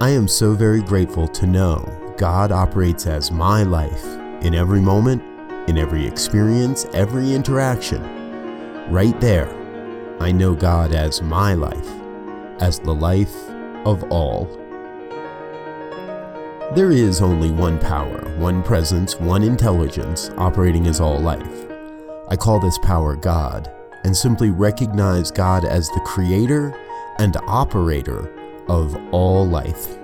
I am so very grateful to know God operates as my life in every moment, in every experience, every interaction. Right there, I know God as my life, as the life of all. There is only one power, one presence, one intelligence operating as all life. I call this power God, and simply recognize God as the creator and operator of all life.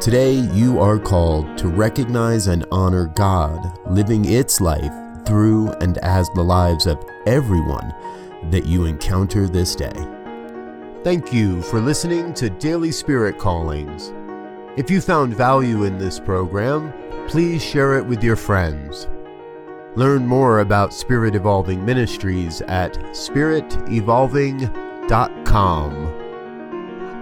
Today, you are called to recognize and honor God living its life through and as the lives of everyone that you encounter this day. Thank you for listening to Daily Spirit Callings. If you found value in this program, please share it with your friends. Learn more about Spirit Evolving Ministries at spiritevolving.com.